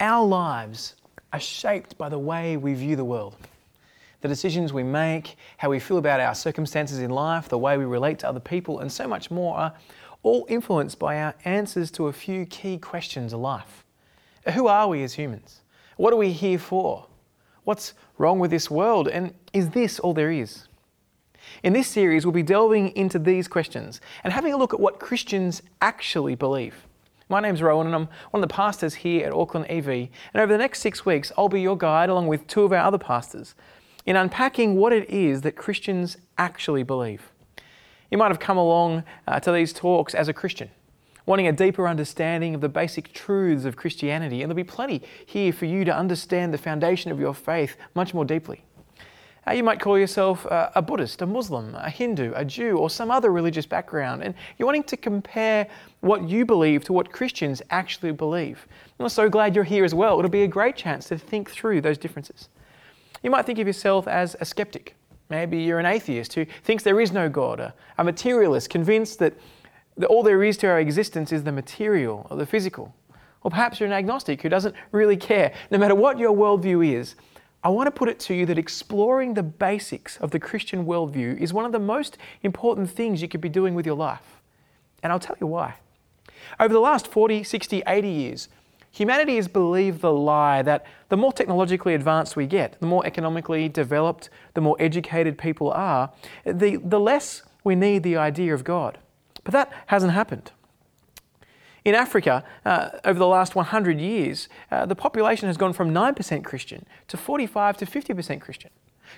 Our lives are shaped by the way we view the world. The decisions we make, how we feel about our circumstances in life, the way we relate to other people, and so much more are all influenced by our answers to a few key questions of life. Who are we as humans? What are we here for? What's wrong with this world? And is this all there is? In this series, we'll be delving into these questions and having a look at what Christians actually believe. My name's Rowan, and I'm one of the pastors here at Auckland EV. And over the next six weeks, I'll be your guide, along with two of our other pastors, in unpacking what it is that Christians actually believe. You might have come along uh, to these talks as a Christian, wanting a deeper understanding of the basic truths of Christianity, and there'll be plenty here for you to understand the foundation of your faith much more deeply. You might call yourself a Buddhist, a Muslim, a Hindu, a Jew, or some other religious background, and you're wanting to compare what you believe to what Christians actually believe. I'm so glad you're here as well. It'll be a great chance to think through those differences. You might think of yourself as a skeptic. Maybe you're an atheist who thinks there is no God, a, a materialist convinced that all there is to our existence is the material or the physical. Or perhaps you're an agnostic who doesn't really care. No matter what your worldview is, I want to put it to you that exploring the basics of the Christian worldview is one of the most important things you could be doing with your life. And I'll tell you why. Over the last 40, 60, 80 years, humanity has believed the lie that the more technologically advanced we get, the more economically developed, the more educated people are, the, the less we need the idea of God. But that hasn't happened. In Africa, uh, over the last 100 years, uh, the population has gone from 9% Christian to 45 to 50% Christian.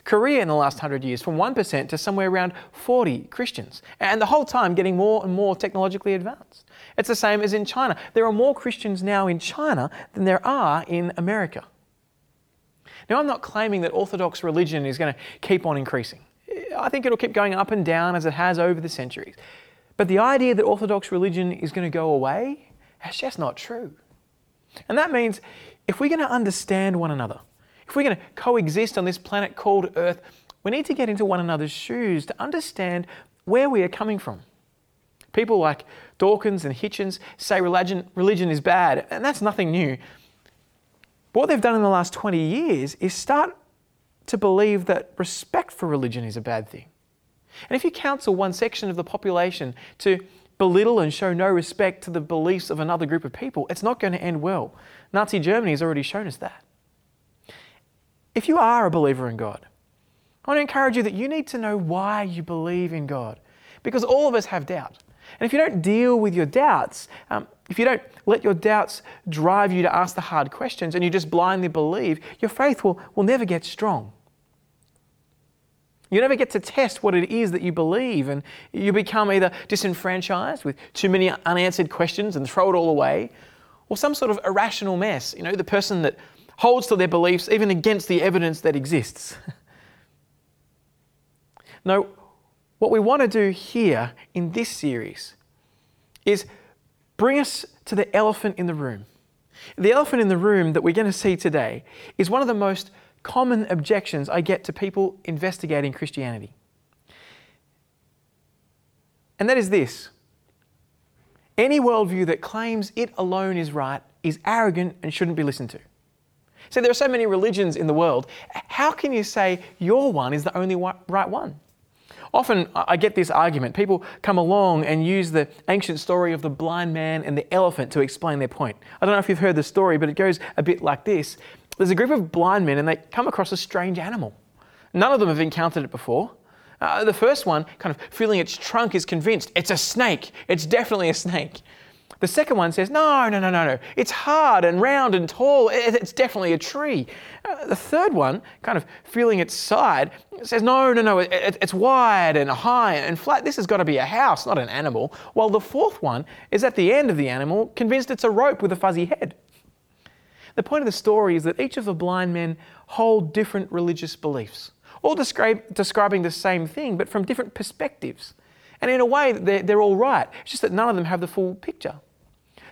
Korea in the last 100 years from 1% to somewhere around 40 Christians, and the whole time getting more and more technologically advanced. It's the same as in China. There are more Christians now in China than there are in America. Now, I'm not claiming that Orthodox religion is going to keep on increasing. I think it'll keep going up and down as it has over the centuries. But the idea that Orthodox religion is going to go away, that's just not true. And that means if we're going to understand one another, if we're going to coexist on this planet called Earth, we need to get into one another's shoes to understand where we are coming from. People like Dawkins and Hitchens say religion, religion is bad, and that's nothing new. But what they've done in the last 20 years is start to believe that respect for religion is a bad thing. And if you counsel one section of the population to belittle and show no respect to the beliefs of another group of people, it's not going to end well. Nazi Germany has already shown us that. If you are a believer in God, I want to encourage you that you need to know why you believe in God. Because all of us have doubt. And if you don't deal with your doubts, um, if you don't let your doubts drive you to ask the hard questions and you just blindly believe, your faith will, will never get strong. You never get to test what it is that you believe, and you become either disenfranchised with too many unanswered questions and throw it all away, or some sort of irrational mess, you know, the person that holds to their beliefs even against the evidence that exists. no, what we want to do here in this series is bring us to the elephant in the room. The elephant in the room that we're going to see today is one of the most common objections I get to people investigating Christianity. And that is this any worldview that claims it alone is right is arrogant and shouldn't be listened to. So there are so many religions in the world. How can you say your one is the only right one? Often I get this argument. People come along and use the ancient story of the blind man and the elephant to explain their point. I don't know if you've heard the story, but it goes a bit like this there's a group of blind men and they come across a strange animal. None of them have encountered it before. Uh, the first one, kind of feeling its trunk, is convinced it's a snake. It's definitely a snake. The second one says, No, no, no, no, no. It's hard and round and tall. It's definitely a tree. Uh, the third one, kind of feeling its side, says, No, no, no. it's wide and high and flat. This has got to be a house, not an animal. While the fourth one is at the end of the animal, convinced it's a rope with a fuzzy head. The point of the story is that each of the blind men hold different religious beliefs, all describe, describing the same thing, but from different perspectives. And in a way, they're, they're all right. It's just that none of them have the full picture.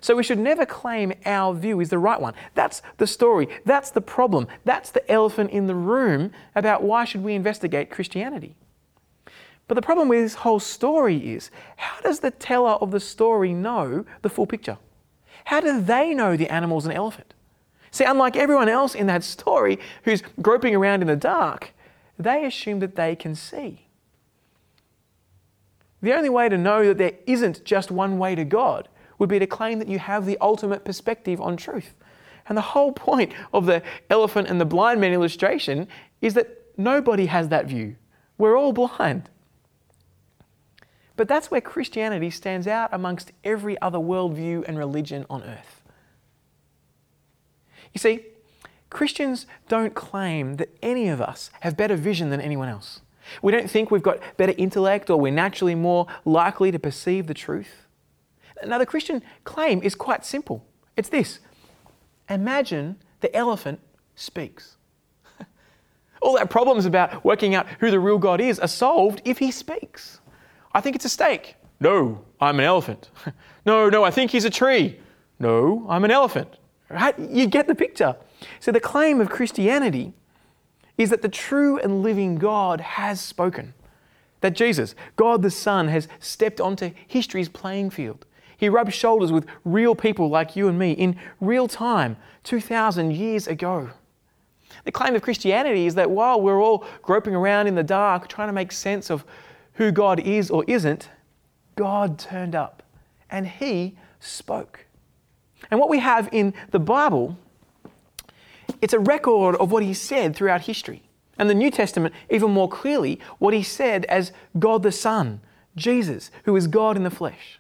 So we should never claim our view is the right one. That's the story. That's the problem. That's the elephant in the room about why should we investigate Christianity. But the problem with this whole story is how does the teller of the story know the full picture? How do they know the animal's an elephant? See, unlike everyone else in that story who's groping around in the dark, they assume that they can see. The only way to know that there isn't just one way to God would be to claim that you have the ultimate perspective on truth. And the whole point of the elephant and the blind man illustration is that nobody has that view. We're all blind. But that's where Christianity stands out amongst every other worldview and religion on earth. You see, Christians don't claim that any of us have better vision than anyone else. We don't think we've got better intellect or we're naturally more likely to perceive the truth. Now, the Christian claim is quite simple it's this Imagine the elephant speaks. All our problems about working out who the real God is are solved if he speaks. I think it's a steak. No, I'm an elephant. no, no, I think he's a tree. No, I'm an elephant. Right? You get the picture. So the claim of Christianity is that the true and living God has spoken. That Jesus, God the Son, has stepped onto history's playing field. He rubbed shoulders with real people like you and me in real time, 2,000 years ago. The claim of Christianity is that while we're all groping around in the dark trying to make sense of who God is or isn't, God turned up and He spoke. And what we have in the Bible, it's a record of what He said throughout history. And the New Testament, even more clearly, what He said as God the Son, Jesus, who is God in the flesh.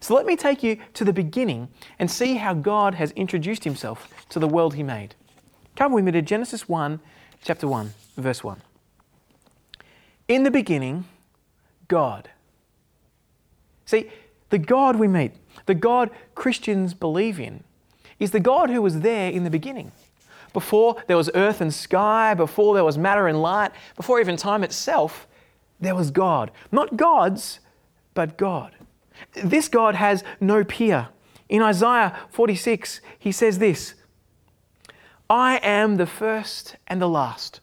So let me take you to the beginning and see how God has introduced himself to the world he made. Come with me to Genesis 1, chapter 1, verse 1. In the beginning, God. See, the God we meet, the God Christians believe in, is the God who was there in the beginning. Before there was earth and sky, before there was matter and light, before even time itself, there was God. Not gods, but God. This God has no peer. In Isaiah 46, he says this I am the first and the last.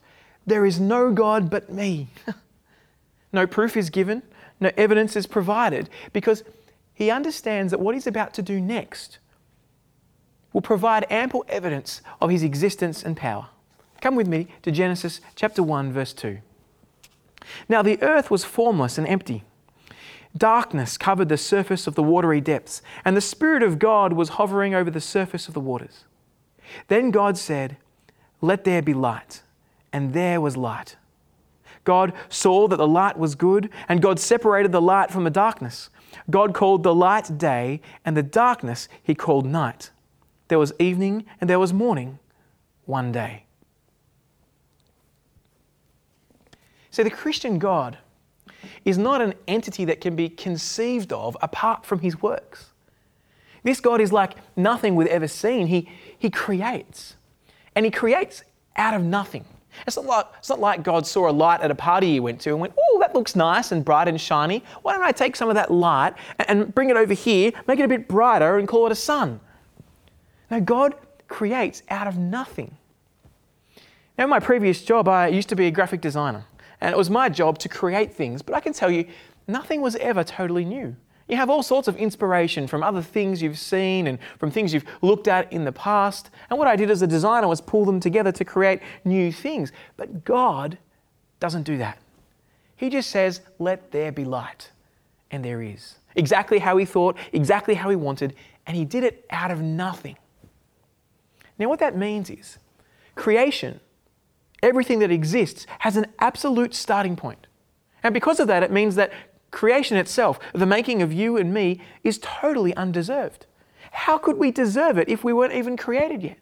There is no God but me. no proof is given, no evidence is provided, because he understands that what he's about to do next will provide ample evidence of his existence and power. Come with me to Genesis chapter 1, verse 2. Now the earth was formless and empty Darkness covered the surface of the watery depths, and the Spirit of God was hovering over the surface of the waters. Then God said, Let there be light. And there was light. God saw that the light was good, and God separated the light from the darkness. God called the light day, and the darkness he called night. There was evening and there was morning, one day. See, the Christian God is not an entity that can be conceived of apart from his works. This God is like nothing we've ever seen. He, he creates, and he creates out of nothing. It's not, like, it's not like God saw a light at a party he went to and went, Oh, that looks nice and bright and shiny. Why don't I take some of that light and bring it over here, make it a bit brighter, and call it a sun? Now, God creates out of nothing. Now, in my previous job, I used to be a graphic designer. And it was my job to create things. But I can tell you, nothing was ever totally new. You have all sorts of inspiration from other things you've seen and from things you've looked at in the past. And what I did as a designer was pull them together to create new things. But God doesn't do that. He just says, Let there be light. And there is. Exactly how He thought, exactly how He wanted, and He did it out of nothing. Now, what that means is creation everything that exists has an absolute starting point. And because of that, it means that creation itself, the making of you and me, is totally undeserved. How could we deserve it if we weren't even created yet?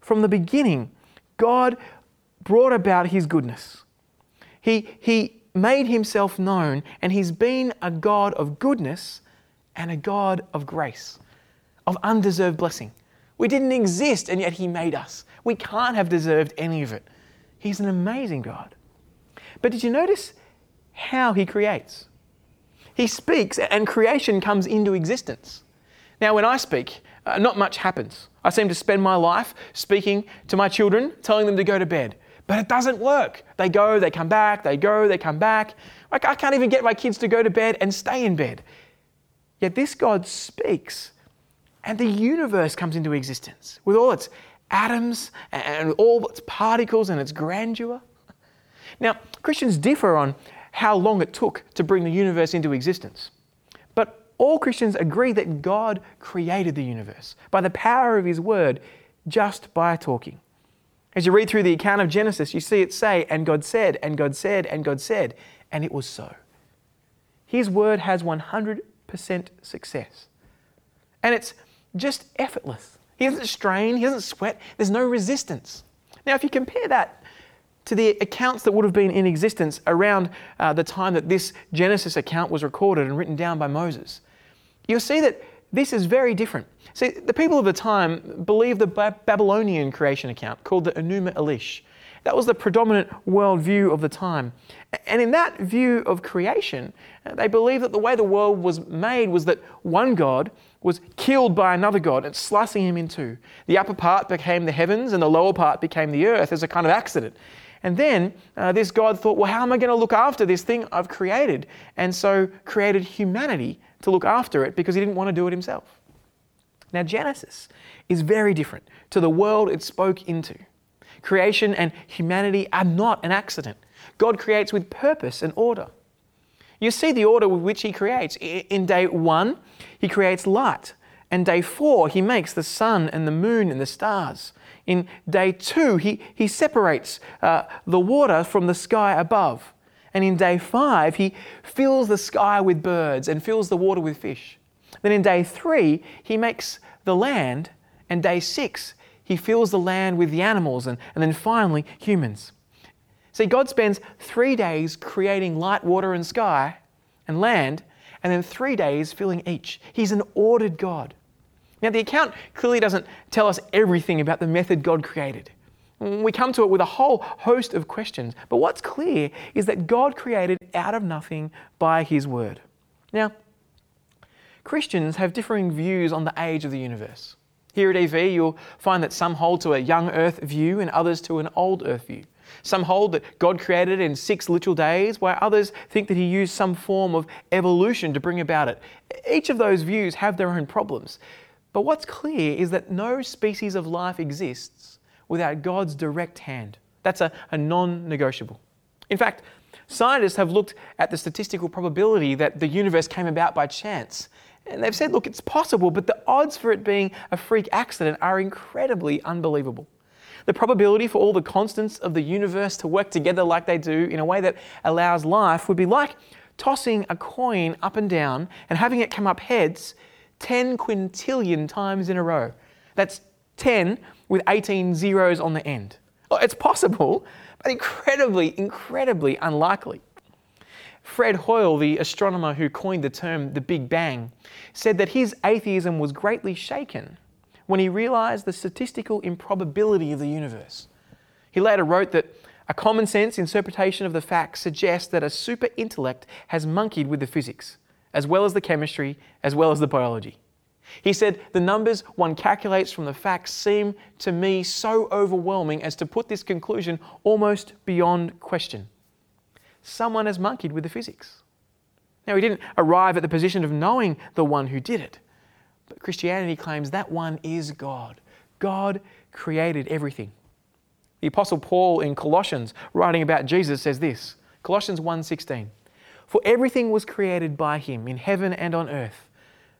From the beginning, God brought about His goodness. He, he made Himself known, and He's been a God of goodness and a God of grace, of undeserved blessing. We didn't exist, and yet He made us. We can't have deserved any of it. He's an amazing God. But did you notice how He creates? He speaks, and creation comes into existence. Now, when I speak, uh, not much happens. I seem to spend my life speaking to my children, telling them to go to bed. But it doesn't work. They go, they come back, they go, they come back. I can't even get my kids to go to bed and stay in bed. Yet this God speaks and the universe comes into existence with all its atoms and all its particles and its grandeur. Now, Christians differ on how long it took to bring the universe into existence. But all Christians agree that God created the universe by the power of His Word just by talking. As you read through the account of Genesis, you see it say, and God said, and God said, and God said, and it was so. His Word has 100% success. And it's just effortless. He doesn't strain, he doesn't sweat, there's no resistance. Now, if you compare that to the accounts that would have been in existence around uh, the time that this Genesis account was recorded and written down by Moses, you'll see that this is very different. See, the people of the time believed the Babylonian creation account called the Enuma Elish. That was the predominant worldview of the time. And in that view of creation, they believed that the way the world was made was that one God was killed by another God and slicing him in two. The upper part became the heavens and the lower part became the earth as a kind of accident. And then uh, this God thought, well, how am I going to look after this thing I've created? And so created humanity to look after it because he didn't want to do it himself. Now, Genesis is very different to the world it spoke into. Creation and humanity are not an accident. God creates with purpose and order. You see the order with which He creates. In day one, He creates light. And day four, He makes the sun and the moon and the stars. In day two, He, he separates uh, the water from the sky above. And in day five, He fills the sky with birds and fills the water with fish. Then in day three, He makes the land. And day six, He fills the land with the animals. And, and then finally, humans. See, God spends three days creating light, water, and sky and land, and then three days filling each. He's an ordered God. Now, the account clearly doesn't tell us everything about the method God created. We come to it with a whole host of questions, but what's clear is that God created out of nothing by His Word. Now, Christians have differing views on the age of the universe. Here at EV, you'll find that some hold to a young earth view and others to an old earth view. Some hold that God created in six literal days, while others think that He used some form of evolution to bring about it. Each of those views have their own problems. But what's clear is that no species of life exists without God's direct hand. That's a, a non negotiable. In fact, scientists have looked at the statistical probability that the universe came about by chance. And they've said, look, it's possible, but the odds for it being a freak accident are incredibly unbelievable. The probability for all the constants of the universe to work together like they do in a way that allows life would be like tossing a coin up and down and having it come up heads 10 quintillion times in a row. That's 10 with 18 zeros on the end. It's possible, but incredibly, incredibly unlikely. Fred Hoyle, the astronomer who coined the term the Big Bang, said that his atheism was greatly shaken when he realized the statistical improbability of the universe. He later wrote that a common sense interpretation of the facts suggests that a super intellect has monkeyed with the physics, as well as the chemistry, as well as the biology. He said, The numbers one calculates from the facts seem to me so overwhelming as to put this conclusion almost beyond question. Someone has monkeyed with the physics. Now, he didn't arrive at the position of knowing the one who did it, but Christianity claims that one is God. God created everything. The apostle Paul in Colossians writing about Jesus says this, Colossians 1:16. For everything was created by him in heaven and on earth,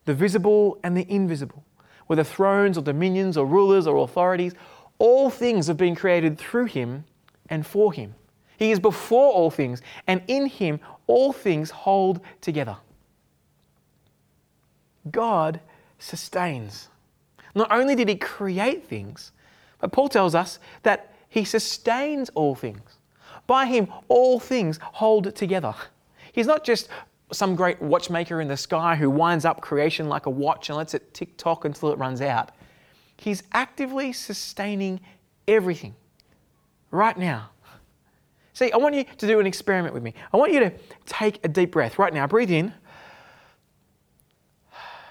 the visible and the invisible, whether thrones or dominions or rulers or authorities, all things have been created through him and for him. He is before all things, and in him all things hold together. God sustains. Not only did he create things, but Paul tells us that he sustains all things. By him, all things hold together. He's not just some great watchmaker in the sky who winds up creation like a watch and lets it tick tock until it runs out. He's actively sustaining everything right now. See, I want you to do an experiment with me. I want you to take a deep breath right now. Breathe in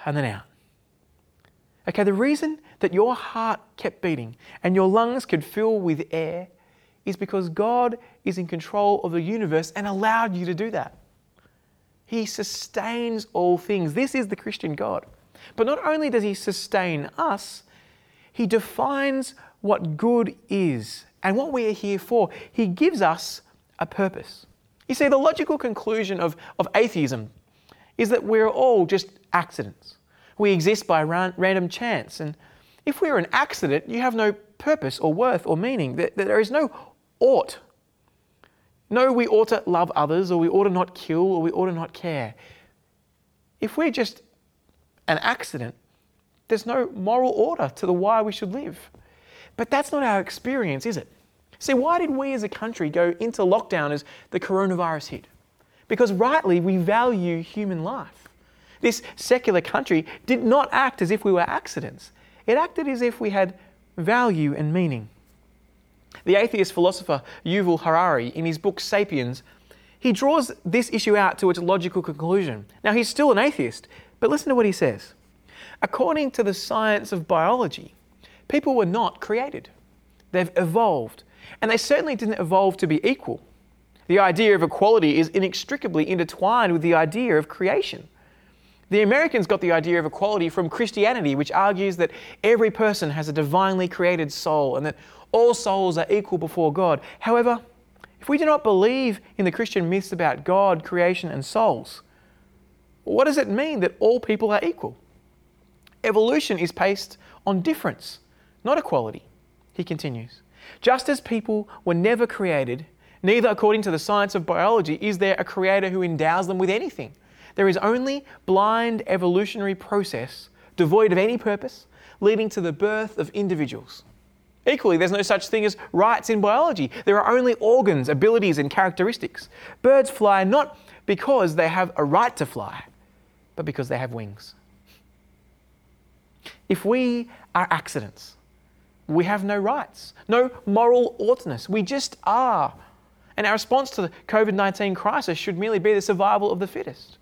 and then out. Okay, the reason that your heart kept beating and your lungs could fill with air is because God is in control of the universe and allowed you to do that. He sustains all things. This is the Christian God. But not only does He sustain us, He defines what good is and what we are here for. He gives us a purpose. You see, the logical conclusion of, of atheism is that we're all just accidents. We exist by ran, random chance. And if we're an accident, you have no purpose or worth or meaning. There, there is no ought. No, we ought to love others, or we ought to not kill, or we ought to not care. If we're just an accident, there's no moral order to the why we should live. But that's not our experience, is it? See, why did we as a country go into lockdown as the coronavirus hit? Because rightly we value human life. This secular country did not act as if we were accidents, it acted as if we had value and meaning. The atheist philosopher Yuval Harari, in his book Sapiens, he draws this issue out to its logical conclusion. Now, he's still an atheist, but listen to what he says. According to the science of biology, people were not created, they've evolved and they certainly didn't evolve to be equal. The idea of equality is inextricably intertwined with the idea of creation. The Americans got the idea of equality from Christianity, which argues that every person has a divinely created soul and that all souls are equal before God. However, if we do not believe in the Christian myths about God, creation, and souls, what does it mean that all people are equal? Evolution is based on difference, not equality. He continues. Just as people were never created, neither according to the science of biology is there a creator who endows them with anything. There is only blind evolutionary process devoid of any purpose, leading to the birth of individuals. Equally, there's no such thing as rights in biology. There are only organs, abilities, and characteristics. Birds fly not because they have a right to fly, but because they have wings. If we are accidents, we have no rights, no moral oughtness. We just are. And our response to the COVID 19 crisis should merely be the survival of the fittest.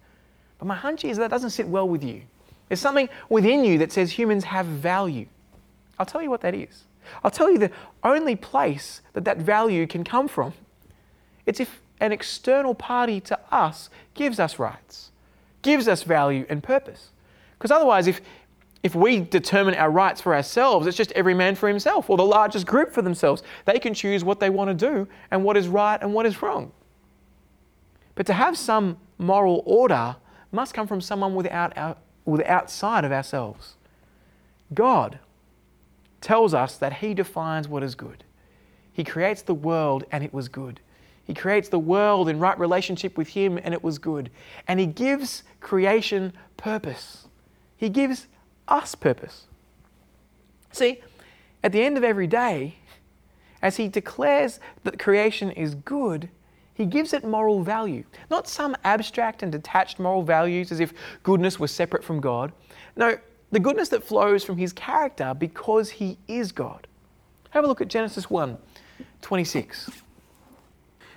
But my hunch is that doesn't sit well with you. There's something within you that says humans have value. I'll tell you what that is. I'll tell you the only place that that value can come from. It's if an external party to us gives us rights, gives us value and purpose. Because otherwise, if, if we determine our rights for ourselves, it's just every man for himself or the largest group for themselves. They can choose what they want to do and what is right and what is wrong. But to have some moral order must come from someone without our, with outside of ourselves. God tells us that He defines what is good. He creates the world and it was good. He creates the world in right relationship with Him and it was good. And He gives creation purpose. He gives us purpose. See, at the end of every day, as he declares that creation is good, he gives it moral value. Not some abstract and detached moral values as if goodness was separate from God. No, the goodness that flows from his character because he is God. Have a look at Genesis 1 26.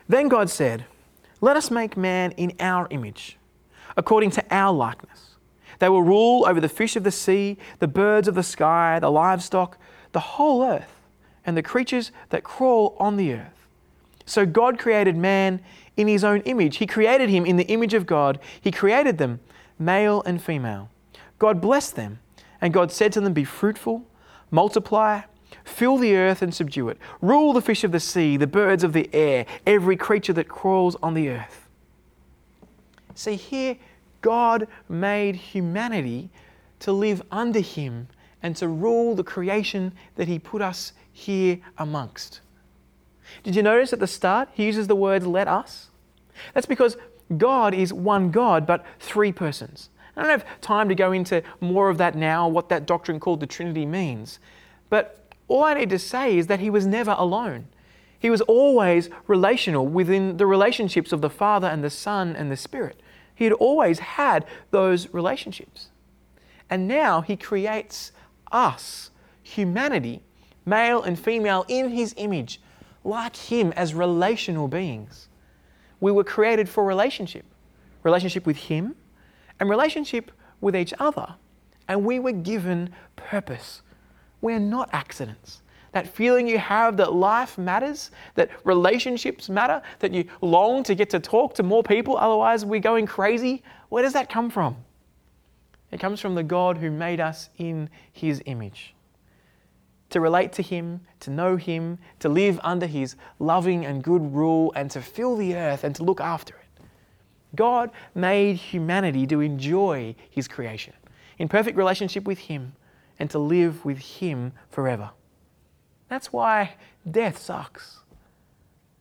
Then God said, Let us make man in our image, according to our likeness they will rule over the fish of the sea, the birds of the sky, the livestock, the whole earth, and the creatures that crawl on the earth. So God created man in his own image. He created him in the image of God. He created them, male and female. God blessed them, and God said to them, Be fruitful, multiply, fill the earth and subdue it, rule the fish of the sea, the birds of the air, every creature that crawls on the earth. See, here God made humanity to live under Him and to rule the creation that He put us here amongst. Did you notice at the start He uses the words let us? That's because God is one God, but three persons. I don't have time to go into more of that now, what that doctrine called the Trinity means. But all I need to say is that He was never alone. He was always relational within the relationships of the Father and the Son and the Spirit. He had always had those relationships. And now he creates us, humanity, male and female, in his image, like him as relational beings. We were created for relationship relationship with him and relationship with each other. And we were given purpose. We're not accidents that feeling you have that life matters, that relationships matter, that you long to get to talk to more people, otherwise we're going crazy, where does that come from? It comes from the God who made us in his image. To relate to him, to know him, to live under his loving and good rule, and to fill the earth and to look after it. God made humanity to enjoy his creation in perfect relationship with him and to live with him forever. That's why death sucks.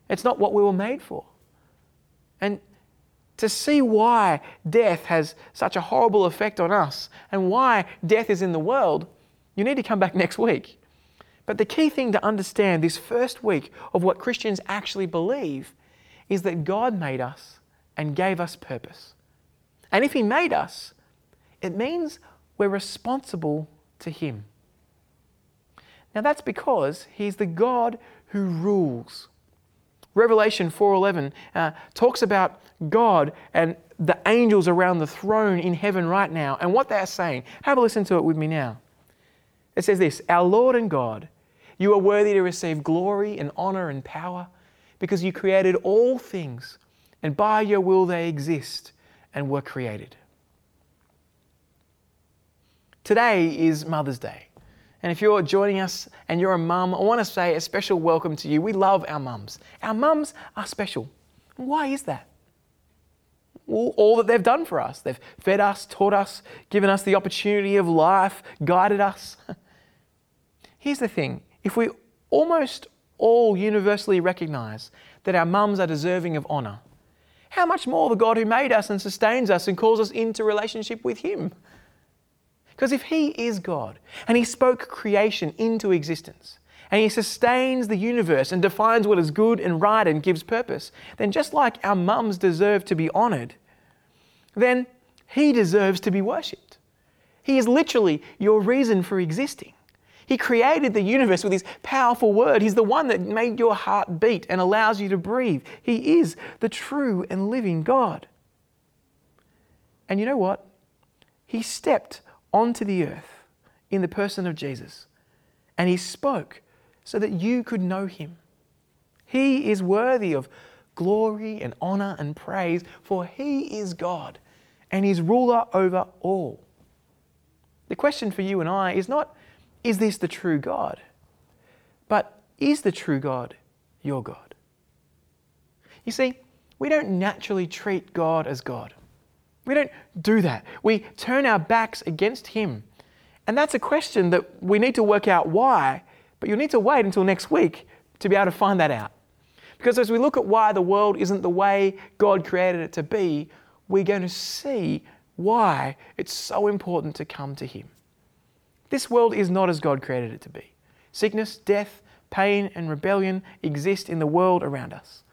It's not what we were made for. And to see why death has such a horrible effect on us and why death is in the world, you need to come back next week. But the key thing to understand this first week of what Christians actually believe is that God made us and gave us purpose. And if He made us, it means we're responsible to Him. Now that's because He's the God who rules. Revelation 4:11 uh, talks about God and the angels around the throne in heaven right now and what they are saying. Have a listen to it with me now. It says this, "Our Lord and God, you are worthy to receive glory and honor and power because you created all things and by your will they exist and were created." Today is Mother's Day. And if you're joining us and you're a mum, I want to say a special welcome to you. We love our mums. Our mums are special. Why is that? All, all that they've done for us. They've fed us, taught us, given us the opportunity of life, guided us. Here's the thing if we almost all universally recognize that our mums are deserving of honour, how much more the God who made us and sustains us and calls us into relationship with Him? Because if He is God and He spoke creation into existence and He sustains the universe and defines what is good and right and gives purpose, then just like our mums deserve to be honoured, then He deserves to be worshipped. He is literally your reason for existing. He created the universe with His powerful word. He's the one that made your heart beat and allows you to breathe. He is the true and living God. And you know what? He stepped onto the earth in the person of Jesus. And he spoke so that you could know him. He is worthy of glory and honor and praise, for he is God and he's ruler over all. The question for you and I is not, is this the true God? But is the true God your God? You see, we don't naturally treat God as God. We don't do that. We turn our backs against Him. And that's a question that we need to work out why, but you'll need to wait until next week to be able to find that out. Because as we look at why the world isn't the way God created it to be, we're going to see why it's so important to come to Him. This world is not as God created it to be. Sickness, death, pain, and rebellion exist in the world around us.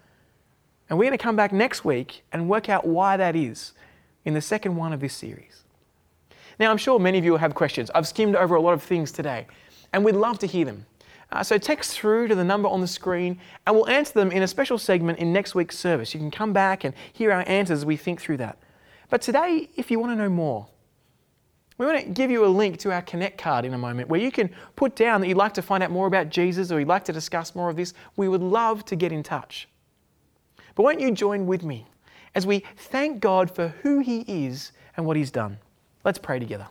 And we're going to come back next week and work out why that is in the second one of this series. Now, I'm sure many of you have questions. I've skimmed over a lot of things today, and we'd love to hear them. Uh, so text through to the number on the screen, and we'll answer them in a special segment in next week's service. You can come back and hear our answers as we think through that. But today, if you want to know more, we want to give you a link to our Connect card in a moment where you can put down that you'd like to find out more about Jesus or you'd like to discuss more of this. We would love to get in touch. But won't you join with me as we thank God for who He is and what He's done. Let's pray together.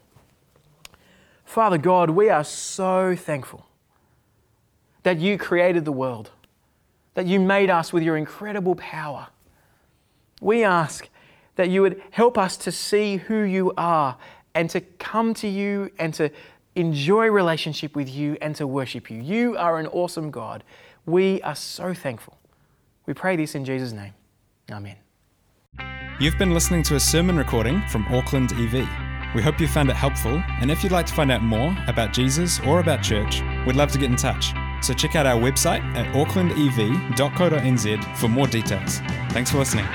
Father God, we are so thankful that you created the world, that you made us with your incredible power. We ask that you would help us to see who you are and to come to you and to enjoy relationship with you and to worship you. You are an awesome God. We are so thankful. We pray this in Jesus' name. Amen. You've been listening to a sermon recording from Auckland EV. We hope you found it helpful, and if you'd like to find out more about Jesus or about church, we'd love to get in touch. So check out our website at aucklandev.co.nz for more details. Thanks for listening.